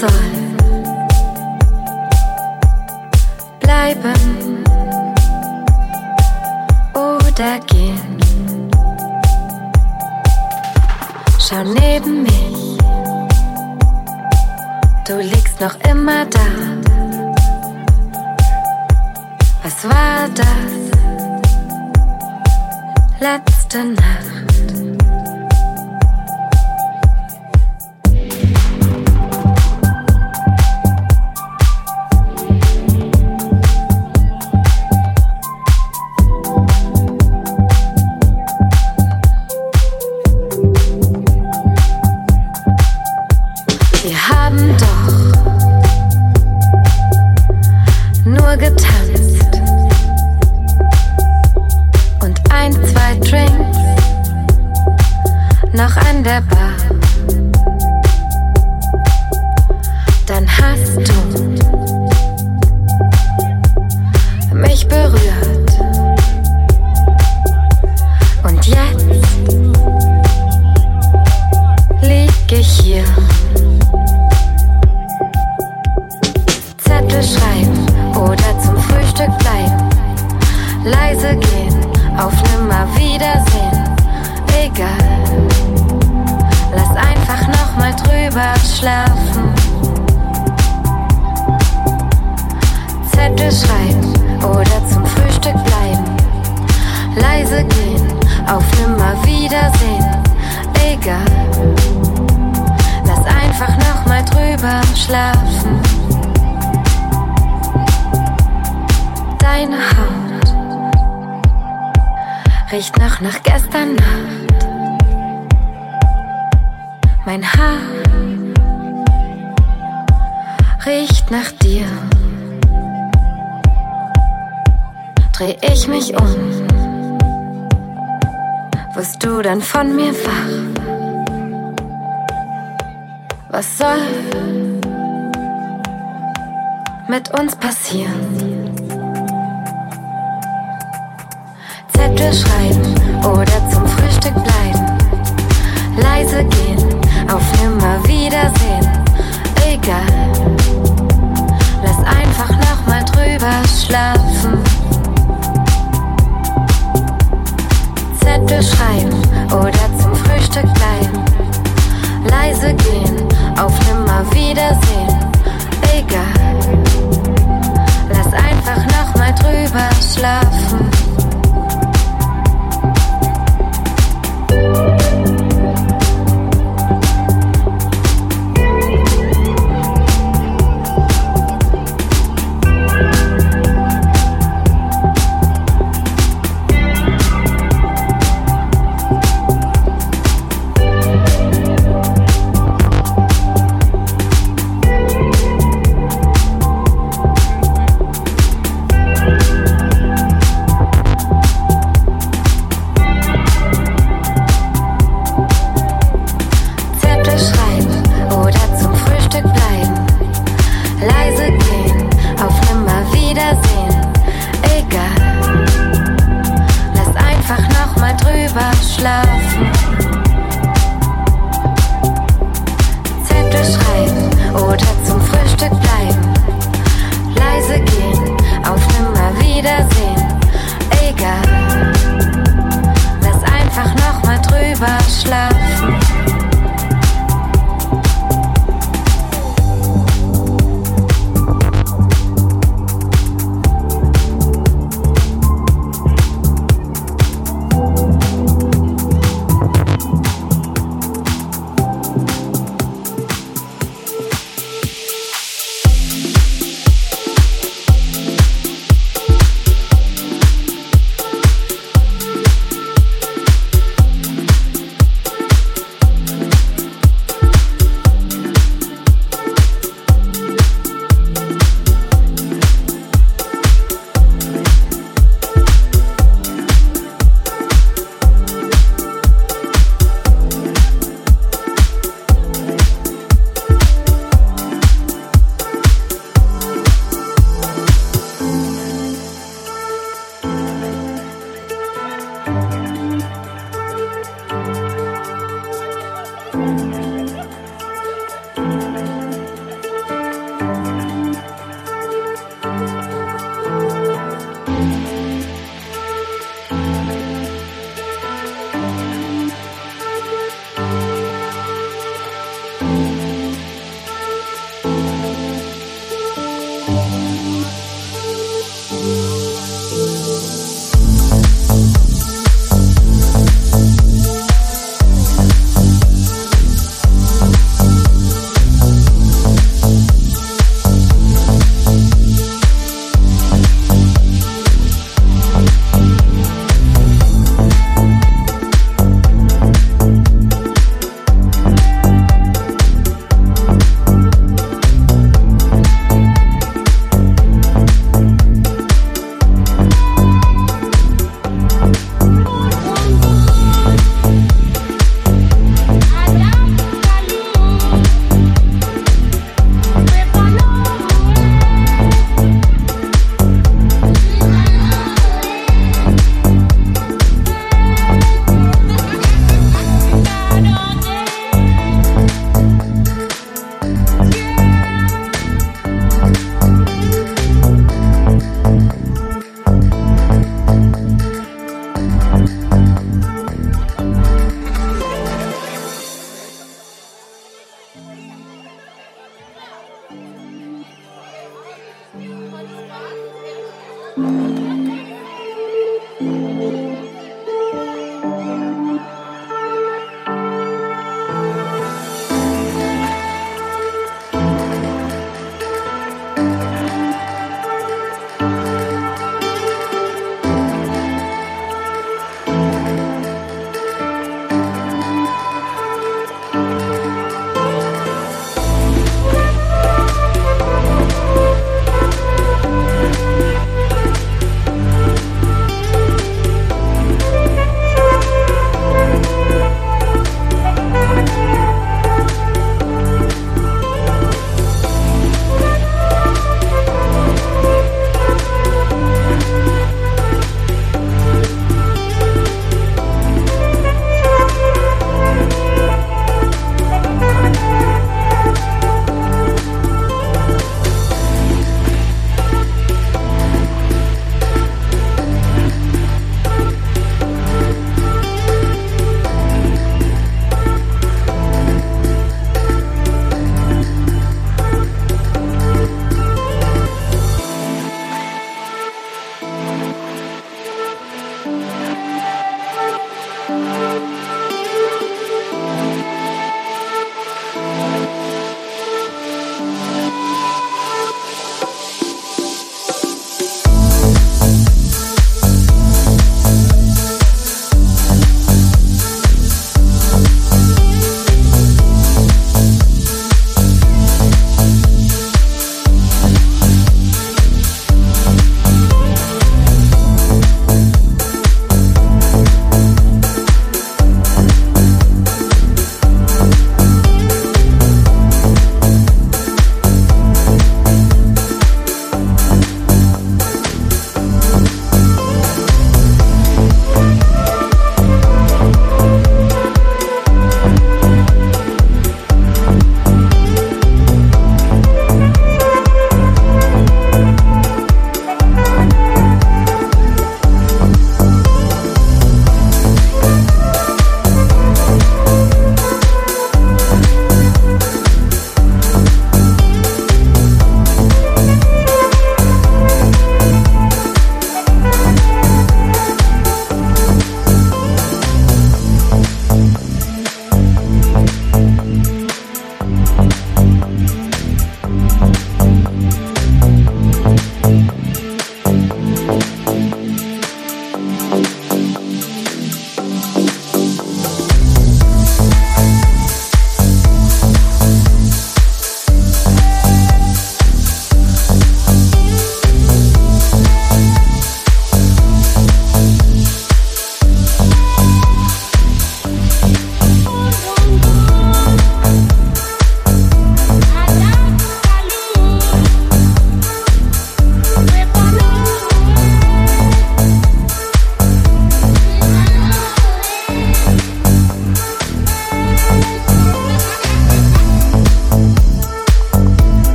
was dann von mir wach. Was soll mit uns passieren? Zettel schreiben.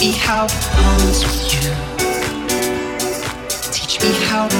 me how with you. Teach me how to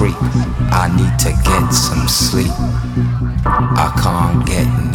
creep. I need to get some sleep. I can't get